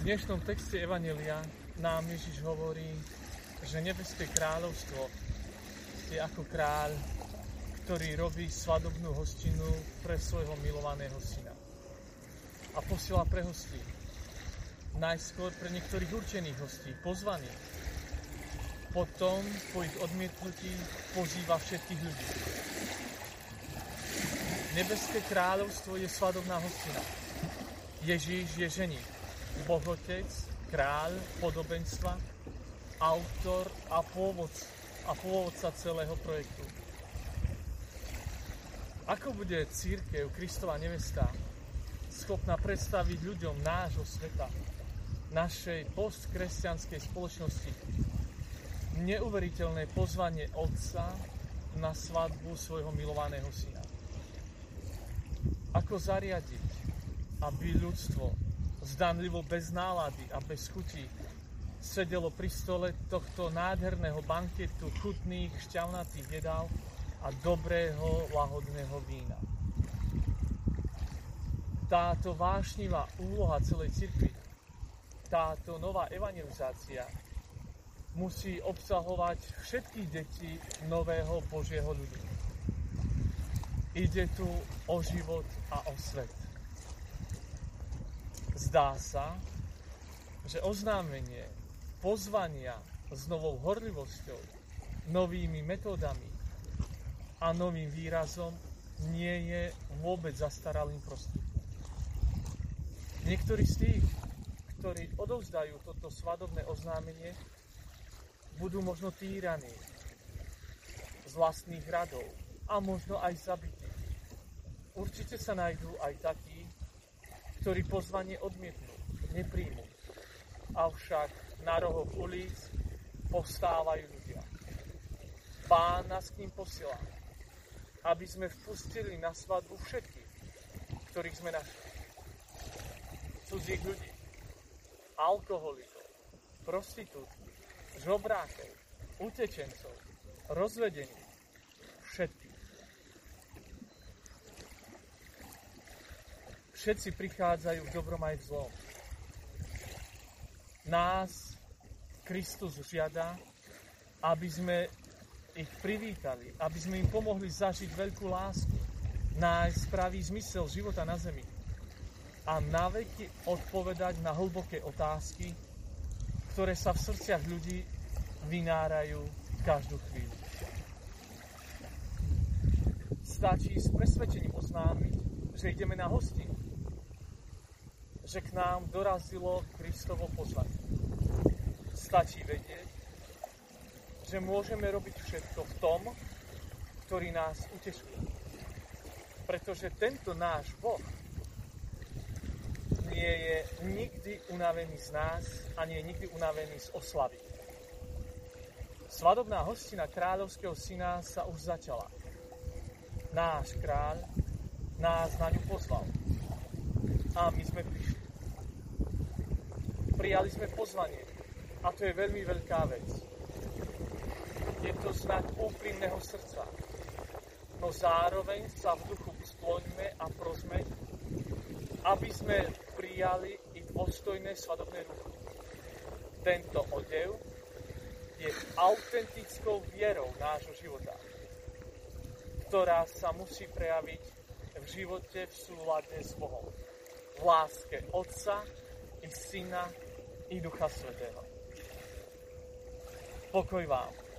V dnešnom texte Evanelia nám Ježiš hovorí, že nebeské kráľovstvo je ako kráľ, ktorý robí svadobnú hostinu pre svojho milovaného syna. A posiela pre hostí. Najskôr pre niektorých určených hostí, pozvaných. Potom po ich odmietnutí pozýva všetkých ľudí. Nebeské kráľovstvo je svadobná hostina. Ježíš je ženich, Boh Otec, kráľ podobenstva, autor a pôvod, a pôvodca celého projektu. Ako bude církev, Kristova nevesta, schopná predstaviť ľuďom nášho sveta, našej postkresťanskej spoločnosti, neuveriteľné pozvanie Otca na svadbu svojho milovaného syna. Ako zariadiť, aby ľudstvo zdanlivo bez nálady a bez chutí sedelo pri stole tohto nádherného banketu chutných, šťavnatých jedál a dobrého, lahodného vína. Táto vášnivá úloha celej cirkvi, táto nová evangelizácia musí obsahovať všetkých detí nového Božieho ľudu. Ide tu o život a o svet. Zdá sa, že oznámenie pozvania s novou horlivosťou, novými metódami a novým výrazom nie je vôbec zastaralým prostriedkom. Niektorí z tých, ktorí odovzdajú toto svadobné oznámenie, budú možno týraní z vlastných radov a možno aj zabití. Určite sa nájdú aj takí, ktorí pozvanie odmietnú, nepríjmu. Avšak na rohoch ulic postávajú ľudia. Pán nás k ním posiela, aby sme vpustili na svadbu všetkých, ktorých sme našli. Cudzích ľudí, alkoholikov, prostitútky, žobrákov, utečencov, rozvedených, všetkých. Všetci prichádzajú v dobrom aj v zlom. Nás Kristus žiada, aby sme ich privítali, aby sme im pomohli zažiť veľkú lásku, nájsť pravý zmysel života na zemi a naveky odpovedať na hlboké otázky, ktoré sa v srdciach ľudí vynárajú každú chvíľu. Stačí s presvedčením oznámiť, že ideme na hostinu že k nám dorazilo Kristovo pozvanie. Stačí vedieť, že môžeme robiť všetko v tom, ktorý nás utešuje. Pretože tento náš Boh nie je nikdy unavený z nás a nie je nikdy unavený z oslavy. Svadobná hostina kráľovského syna sa už začala. Náš kráľ nás na ňu pozval. A my sme prijali sme pozvanie. A to je veľmi veľká vec. Je to znak úprimného srdca. No zároveň sa v duchu skloňme a prosme, aby sme prijali i dôstojné svadobné ruchy. Tento odev je autentickou vierou nášho života, ktorá sa musí prejaviť v živote v súlade s Bohom. V láske Otca i Syna i Ducha Svetého. Pokoj vám.